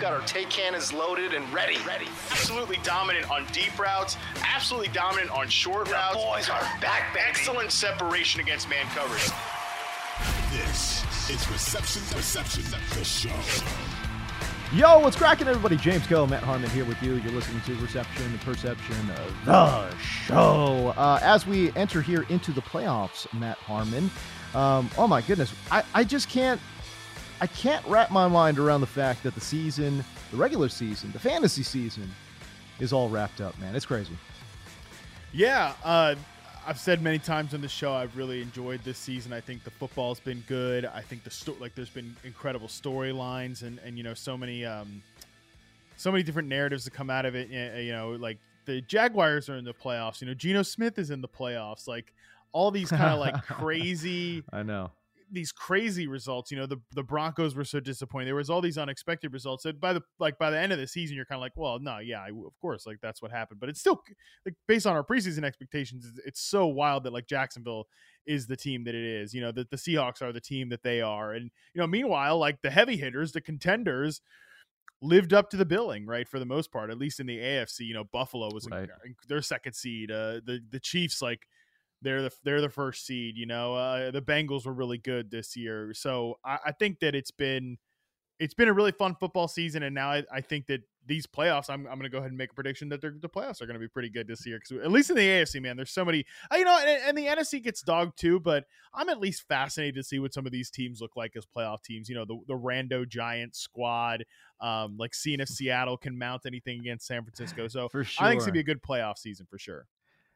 We've got our take can is loaded and ready. Ready. Absolutely dominant on deep routes. Absolutely dominant on short The routes. boys are back, baby. Excellent separation against man coverage. This is Reception Perception, the show. Yo, what's cracking, everybody? James Koh, Matt Harmon here with you. You're listening to Reception, the Perception of the show. Uh, as we enter here into the playoffs, Matt Harmon. Um, oh my goodness, I, I just can't, I can't wrap my mind around the fact that the season, the regular season, the fantasy season, is all wrapped up. Man, it's crazy. Yeah, uh, I've said many times on the show I've really enjoyed this season. I think the football's been good. I think the sto- like there's been incredible storylines and and you know so many um so many different narratives that come out of it. You know, like the Jaguars are in the playoffs. You know, Geno Smith is in the playoffs. Like all these kind of like crazy I know. These crazy results. You know, the the Broncos were so disappointing. There was all these unexpected results. That by the like by the end of the season, you're kind of like, well, no, yeah, I, of course, like that's what happened. But it's still like based on our preseason expectations, it's, it's so wild that like Jacksonville is the team that it is. You know, that the Seahawks are the team that they are, and you know, meanwhile, like the heavy hitters, the contenders. Lived up to the billing, right? For the most part, at least in the AFC. You know, Buffalo was Right. their second seed. Uh, the the Chiefs, like they're the they're the first seed. You know, uh, the Bengals were really good this year, so I, I think that it's been it's been a really fun football season, and now I, I think that these playoffs, I'm, I'm going to go ahead and make a prediction that the playoffs are going to be pretty good this year. Because at least in the AFC, man, there's so many. uh, You know, and, and the NFC gets dogged too, but I'm at least fascinated to see what some of these teams look like as playoff teams. You know, the the Rando Giants squad, um, like seeing if Seattle can mount anything against San Francisco. So For sure. I think it's gonna be a good playoff season for sure.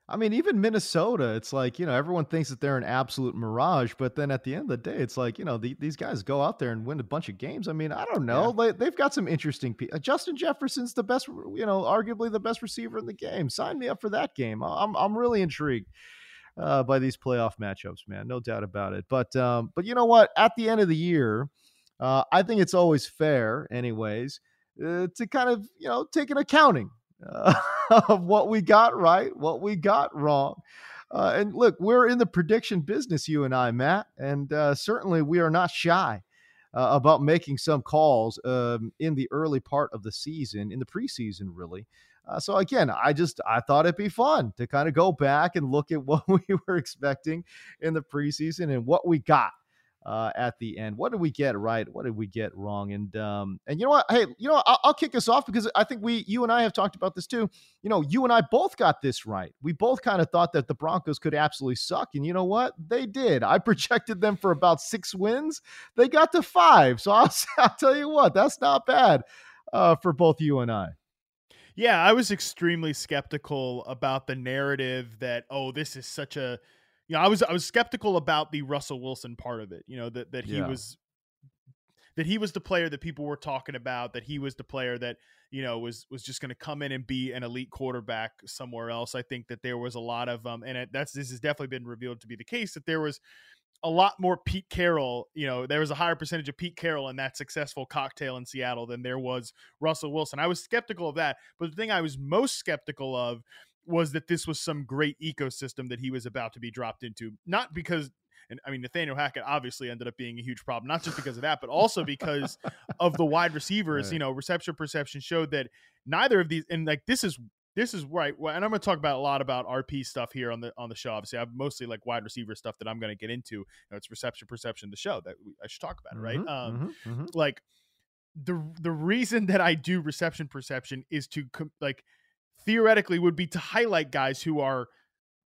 I mean, even Minnesota, it's like, you know, everyone thinks that they're an absolute mirage, but then at the end of the day, it's like, you know, the, these guys go out there and win a bunch of games. I mean, I don't know. They, they've got some interesting people. Justin Jefferson's the best, you know, arguably the best receiver in the game. Sign me up for that game. I'm, I'm really intrigued uh, by these playoff matchups, man. No doubt about it. But, um, but you know what? At the end of the year, uh, I think it's always fair, anyways, uh, to kind of, you know, take an accounting uh, of what we got right, what we got wrong. Uh, and look, we're in the prediction business, you and I, Matt, and uh, certainly we are not shy uh, about making some calls um, in the early part of the season, in the preseason, really. Uh, so again, I just I thought it'd be fun to kind of go back and look at what we were expecting in the preseason and what we got uh, at the end. What did we get right? What did we get wrong? And um, and you know what? Hey, you know? I'll, I'll kick us off because I think we, you and I have talked about this too. You know, you and I both got this right. We both kind of thought that the Broncos could absolutely suck, and you know what? They did. I projected them for about six wins. They got to five. So I'll, I'll tell you what, that's not bad uh, for both you and I. Yeah, I was extremely skeptical about the narrative that oh, this is such a you know, I was I was skeptical about the Russell Wilson part of it, you know, that that he Yeah. was that he was the player that people were talking about, that he was the player that, you know, was was just going to come in and be an elite quarterback somewhere else. I think that there was a lot of um and it, that's this has definitely been revealed to be the case that there was a lot more Pete Carroll, you know, there was a higher percentage of Pete Carroll in that successful cocktail in Seattle than there was Russell Wilson. I was skeptical of that, but the thing I was most skeptical of was that this was some great ecosystem that he was about to be dropped into. Not because and I mean Nathaniel Hackett obviously ended up being a huge problem, not just because of that, but also because of the wide receivers. Right. You know, reception perception showed that neither of these and like this is this is right. Well, and I'm going to talk about a lot about RP stuff here on the on the show. Obviously, I have mostly like wide receiver stuff that I'm going to get into. You know, it's reception perception, the show that we, I should talk about it, right? Um, mhm, mhm. like the the reason that I do reception perception is to like theoretically would be to highlight guys who are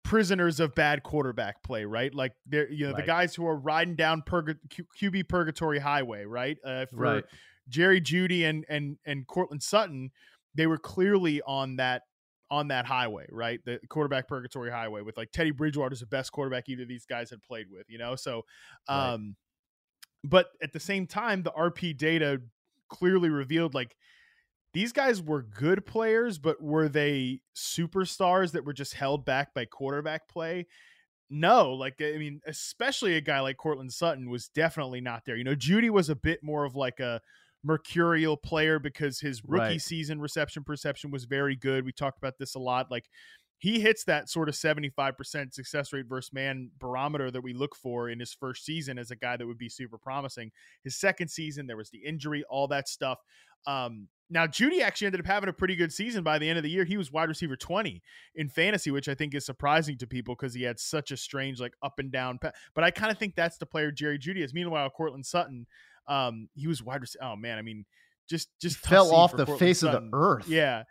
prisoners of bad quarterback play, right? Like they're you know right. the guys who are riding down purg- Q- QB purgatory highway, right? Uh, for right. Jerry Jeudy and and and Courtland Sutton, they were clearly on that on that highway, right? The quarterback purgatory highway with like Teddy Bridgewater is the best quarterback either of these guys had played with, you know? So um right. but at the same time the RP data clearly revealed like these guys were good players, but were they superstars that were just held back by quarterback play? No, like I mean, especially a guy like Courtland Sutton was definitely not there. You know, Jeudy was a bit more of like a mercurial player because his rookie right. season reception perception was very good. We talked about this a lot. Like he hits that sort of 75% success rate versus man barometer that we look for in his first season as a guy that would be super promising. His second season, there was the injury, all that stuff. Um, now, Jeudy actually ended up having a pretty good season by the end of the year. He was wide receiver 20 in fantasy, which I think is surprising to people because he had such a strange, like, up and down. Pa- but I kind of think that's the player Jerry Jeudy is. Meanwhile, Courtland Sutton, um, he was wide receiver. Oh, man. I mean, just, just fell off the face Sutton. of the earth. Yeah.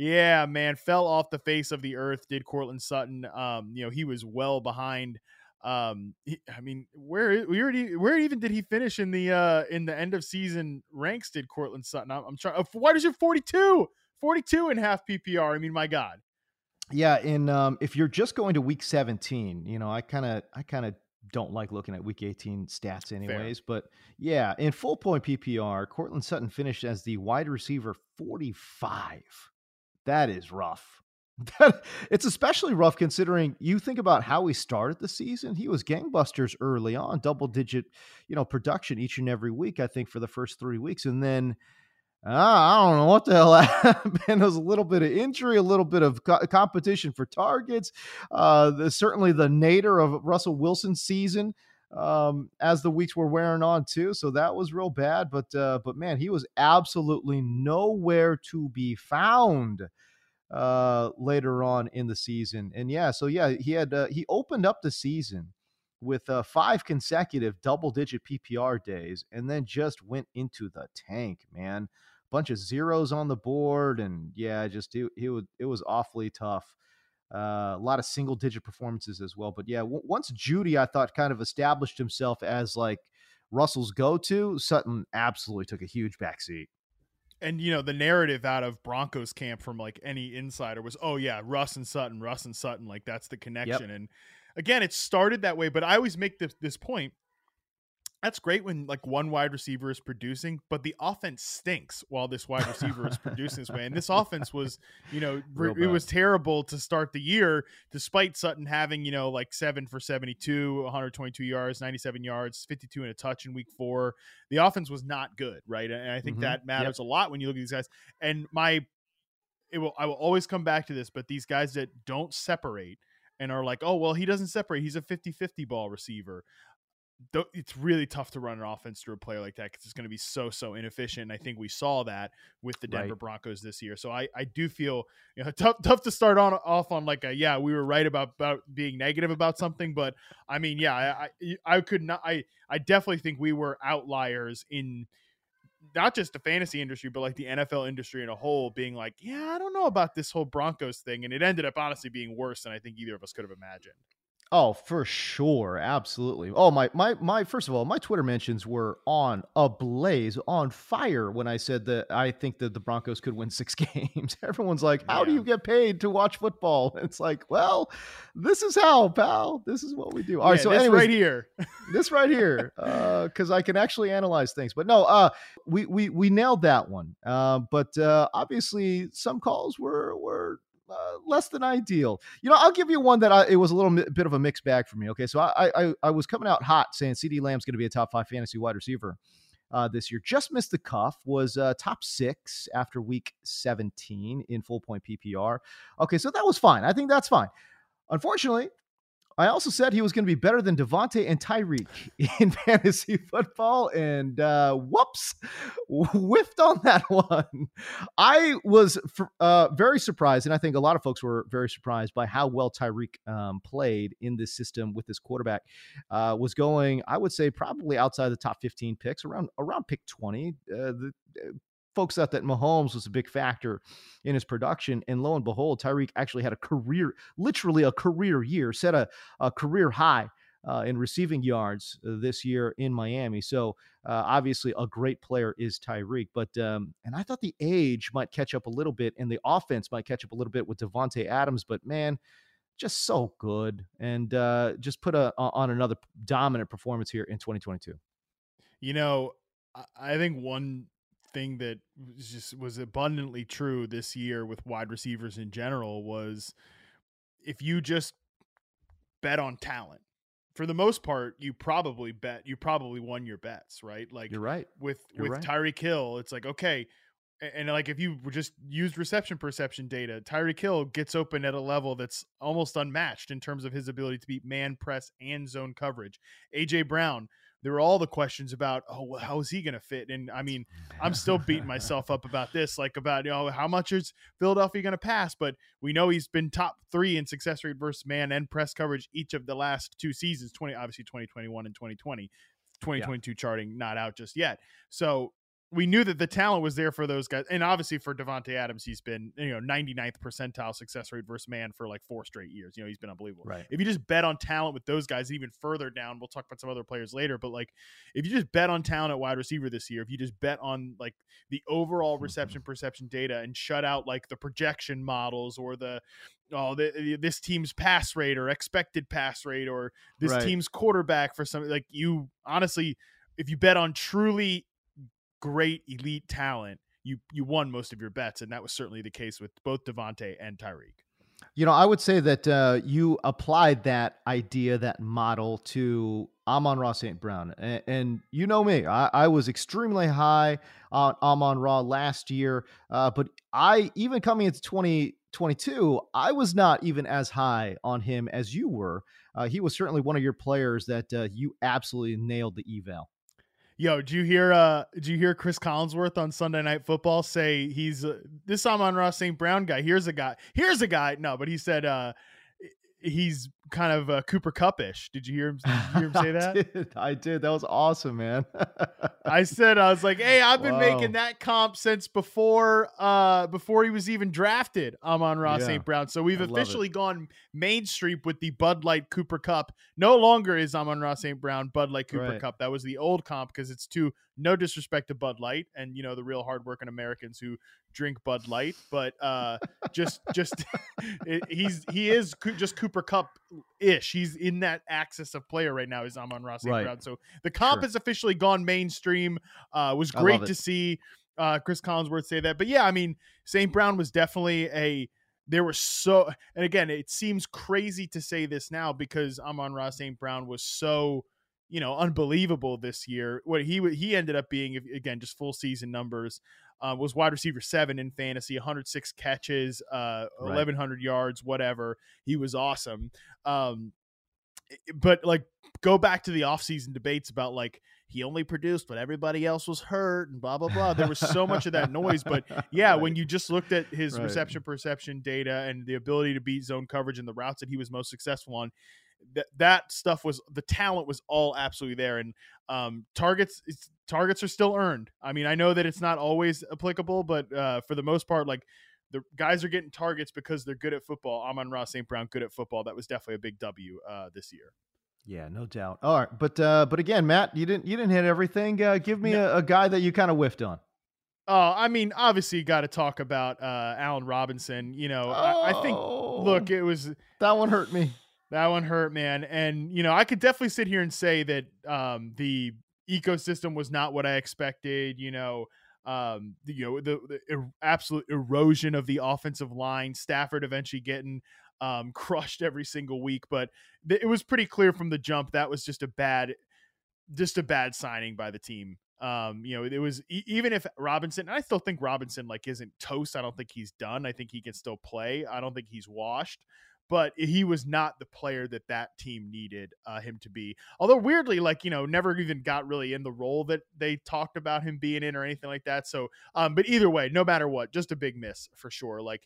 Yeah, man, fell off the face of the earth. Did Courtland Sutton? Um, you know, he was well behind. Um, he, I mean, where where where even did he finish in the uh in the end of season ranks? Did Courtland Sutton? I'm, I'm trying. Uh, why does your 42, 42 and half PPR? I mean, my God. Yeah, and um, if you're just going to week 17, you know, I kind of I kind of don't like looking at week 18 stats anyways. Fair. But yeah, in full point PPR, Courtland Sutton finished as the wide receiver 45 that is rough. it's especially rough considering you think about how he started the season. He was gangbusters early on, double digit, you know, production each and every week. I think for the first three weeks, and then uh, I don't know what the hell happened. There was a little bit of injury, a little bit of co- competition for targets. Uh, the, certainly the nadir of Russell Wilson's season um, as the weeks were wearing on too. So that was real bad. But uh, but man, he was absolutely nowhere to be found uh, later on in the season. And yeah, so yeah, he had uh, he opened up the season with uh, five consecutive double-digit PPR days, and then just went into the tank, man. Bunch of zeros on the board, and yeah, just it, it was it was awfully tough. Uh, a lot of single digit performances as well. But yeah, w- once Jeudy, I thought, kind of established himself as like Russell's go to, Sutton absolutely took a huge backseat. And you know the narrative out of Broncos camp from like any insider was, oh yeah, Russ and Sutton, Russ and Sutton, like that's the connection. Yep. And again, it started that way, but I always make this this point that's great when like one wide receiver is producing, but the offense stinks while this wide receiver is producing this way. And this offense was, you know, it was terrible to start the year, despite Sutton having, you know, like seven for 72, 122 yards, 97 yards, 52 and a touch in week four. The offense was not good, right? And I think mm-hmm. that matters yep. a lot when you look at these guys. And my, it will, I will always come back to this, but these guys that don't separate and are like, oh, well, he doesn't separate. He's a 50 50 ball receiver it's really tough to run an offense through a player like that because it's going to be so so inefficient. And I think we saw that with the Denver right. Broncos this year. So I I do feel you know tough tough to start on off on like a yeah we were right about about being negative about something, but I mean yeah I I, I could not I I definitely think we were outliers in not just the fantasy industry, but like the NFL industry in a whole, being like, yeah, I don't know about this whole Broncos thing, and it ended up honestly being worse than I think either of us could have imagined. Oh, for sure, absolutely. Oh, my my my first of all, my Twitter mentions were on a blaze, on fire when I said that I think that the Broncos could win 6 games. Everyone's like, "How yeah. do you get paid to watch football?" it's like, "Well, this is how, pal. This is what we do." All yeah, right, so anyways, right here. this right here uh cuz I can actually analyze things. But no, uh we we we nailed that one. Uh, but uh obviously some calls were were uh, less than ideal. You know, I'll give you one that I, it was a little bit of a mixed bag for me. Okay, so I I, I was coming out hot saying CeeDee Lamb's going to be a top five fantasy wide receiver uh, this year. Just missed the cuff. Was uh, top six after week 17 in full point PPR. Okay, so that was fine. I think that's fine. Unfortunately, I also said he was going to be better than Davante and Tyreek in fantasy football, and uh, whoops, whiffed on that one. I was uh, very surprised, and I think a lot of folks were very surprised by how well Tyreek um, played in this system with this quarterback. Uh, was going, I would say, probably outside the top 15 picks, around around pick 20. Uh, the folks thought that Mahomes was a big factor in his production. And lo and behold, Tyreek actually had a career, literally a career year, set a, a career high uh, in receiving yards uh, this year in Miami. So uh, obviously, a great player is Tyreek. But um, and I thought the age might catch up a little bit, and the offense might catch up a little bit with Davante Adams. But man, just so good, and uh, just put a on another dominant performance here in 2022. You know, I think one thing that was just was abundantly true this year with wide receivers in general was if you just bet on talent for the most part you probably bet you probably won your bets right? Like you're right. with you're with right. Tyreek Hill it's like okay and, and like if you just used reception perception data Tyreek Hill gets open at a level that's almost unmatched in terms of his ability to beat man press and zone coverage. AJ Brown there were all the questions about, oh, well, how is he going to fit? And I mean, I'm still beating myself up about this, like about, you know, how much is Philadelphia going to pass? But we know he's been top three in success rate versus man and press coverage each of the last two seasons, 20, obviously 2021 and 2020. 2022 yeah. charting not out just yet. So we knew that the talent was there for those guys, and obviously for Davante Adams, he's been you know 99th percentile success rate versus man for like four straight years. You know he's been unbelievable. Right. If you just bet on talent with those guys, even further down, we'll talk about some other players later. But like, if you just bet on talent at wide receiver this year, if you just bet on like the overall mm-hmm. reception perception data and shut out like the projection models or the oh the, this team's pass rate or expected pass rate or this right. team's quarterback for something like you honestly if you bet on truly great elite talent, you you won most of your bets, and that was certainly the case with both Davante and Tyreek. You know, I would say that uh, you applied that idea, that model to Amon-Ra St. Brown. And, and, you know me, I, I, was extremely high on Amon-Ra last year. Uh, but I, even coming into 2022, I was not even as high on him as you were. Uh, he was certainly one of your players that uh, you absolutely nailed the eval. Yo, did you hear? Uh, did you hear Chris Collinsworth on Sunday Night Football say he's uh, this Amon-Ra St. Brown guy? Here's a guy. Here's a guy. No, but he said uh, he's kind of uh, Cooper Kuppish. Did you hear him, hear him say that? I did. I did. That was awesome, man. I said I was like, "Hey, I've been making that comp since before uh before he was even drafted." Amon-Ra yeah. St. Brown. So we've I officially gone mainstream with the Bud Light Cooper Kupp. No longer is Amon-Ra St. Brown Bud Light Cooper right. Kupp. That was the old comp because it's too no disrespect to Bud Light and you know the real hardworking Americans who drink Bud Light, but uh just just it, he's he is just Cooper Kupp ish. He's in that axis of player right now. Is Amon-Ra St. Right. Brown. So the comp sure. has officially gone mainstream. Uh, was great to see uh, Chris Collinsworth say that. But yeah, I mean, St. Brown was definitely a. There were so, and again, it seems crazy to say this now because Amon-Ra St. Brown was so, you know, unbelievable this year. What he he ended up being, again, just full season numbers. Uh, was wide receiver seven in fantasy, 106 catches, uh, right. 1100 yards, whatever. He was awesome. Um, but like, go back to the offseason debates about like he only produced when everybody else was hurt and blah blah blah. There was so much of that noise, but yeah, right. when you just looked at his right. reception perception data and the ability to beat zone coverage and the routes that he was most successful on, that that stuff was the talent was all absolutely there and um, targets targets are still earned i mean i know that it's not always applicable but uh, for the most part like the guys are getting targets because they're good at football Amon-Ra st brown good at football that was definitely a big w uh, this year yeah no doubt all right but uh, but again matt you didn't you didn't hit everything uh, give me no. a, a guy that you kind of whiffed on Oh, I mean, obviously, you got to talk about uh, Allen Robinson. You know, oh, I, I, think. Look, it was that one hurt me. That one hurt, man. And you know, I could definitely sit here and say that um, the ecosystem was not what I expected. You know, um, you know the, the er- absolute erosion of the offensive line. Stafford eventually getting um, crushed every single week, but th- it was pretty clear from the jump that was just a bad, just a bad signing by the team. Um, you know, it was e- even if Robinson, I still think Robinson like isn't toast. I don't think he's done. I think he can still play. I don't think he's washed but he was not the player that that team needed uh, him to be. Although weirdly, like you know, never even got really in the role that they talked about him being in or anything like that. So, um, but either way, no matter what, just a big miss for sure. Like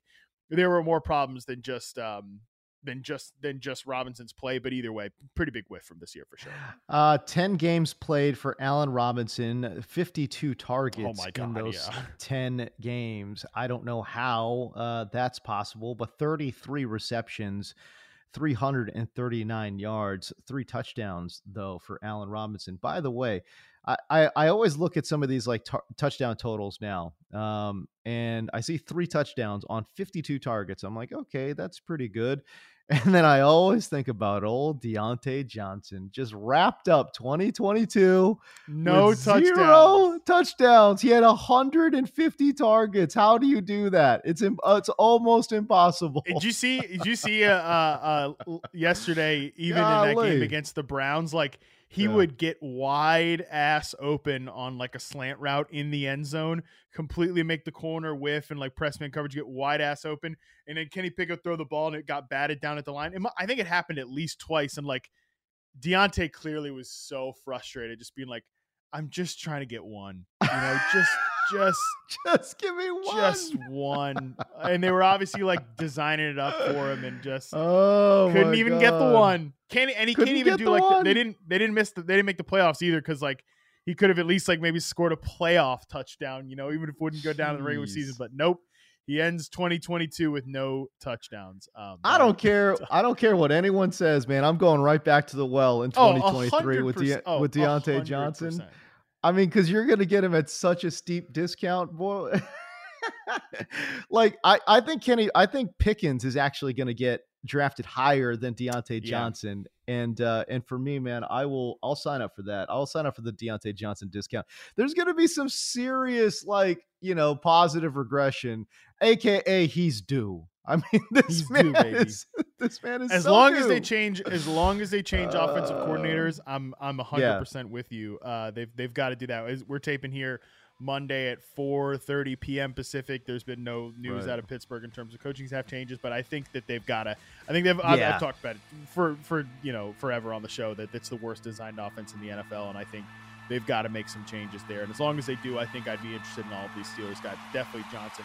there were more problems than just um than just than just Robinson's play. But either way, pretty big whiff from this year for sure. Uh, ten games played for Allen Robinson, fifty-two targets Oh God, in those yeah. ten games. I don't know how uh, that's possible, but thirty-three receptions. 339 yards, three touchdowns though for Allen Robinson. By the way, I, I, I always look at some of these like touchdown totals now, um, and I see three touchdowns on 52 targets. I'm like, okay, that's pretty good. And then I always think about old Diontae Johnson, just wrapped up 2022. No touchdowns. Zero touchdowns. He had 150 targets. How do you do that? It's uh, it's almost impossible. Did you see? Did you see? Uh, uh, uh, yesterday, even in that game against the Browns, like he Yeah. would get wide ass open on like a slant route in the end zone, completely make the corner whiff and like press man coverage, get wide ass open, and then Kenny Pickett throw the ball and it got batted down at the line. Mu- I think it happened at least twice, and like Diontae clearly was so frustrated, just being like, "I'm just trying to get one, you know, just." Just just give me one. just one. And they were obviously like designing it up for him and just oh, couldn't even get the one. Can't and he Couldn't can't even do the like the- they didn't they didn't miss the, they didn't make the playoffs either because like he could have at least like maybe scored a playoff touchdown, you know, even if it wouldn't go down in the regular season. But nope. He ends 2022 with no touchdowns. Um, I don't care. I don't care what anyone says, man. I'm going right back to the well in Oh, 2023 with De- Oh, with Diontae Johnson. 100%. I mean, because you're going to get him at such a steep discount, boy. like I, I think Kenny, I think Pickens is actually going to get drafted higher than Diontae Yeah. Johnson, and uh, and for me, man, I will, I'll sign up for that. I'll sign up for the Diontae Johnson discount. There's going to be some serious, like you know, positive regression, aka he's due. I mean, this He's man due, is this man is as so long as they change as long as they change offensive Uh, coordinators i'm i'm 100% with you. Uh they've they've got to do that. We're taping here monday at 4.30 p.m pacific. There's been no news Right. out of pittsburgh in terms of coaching staff changes but i think that they've got to i think they've I've, Yeah. I've talked about it for for you know forever on the show that it's the worst designed offense in the nfl and i think they've got to make some changes there. And as long as they do i think i'd be interested in all of these steelers guys. Definitely johnson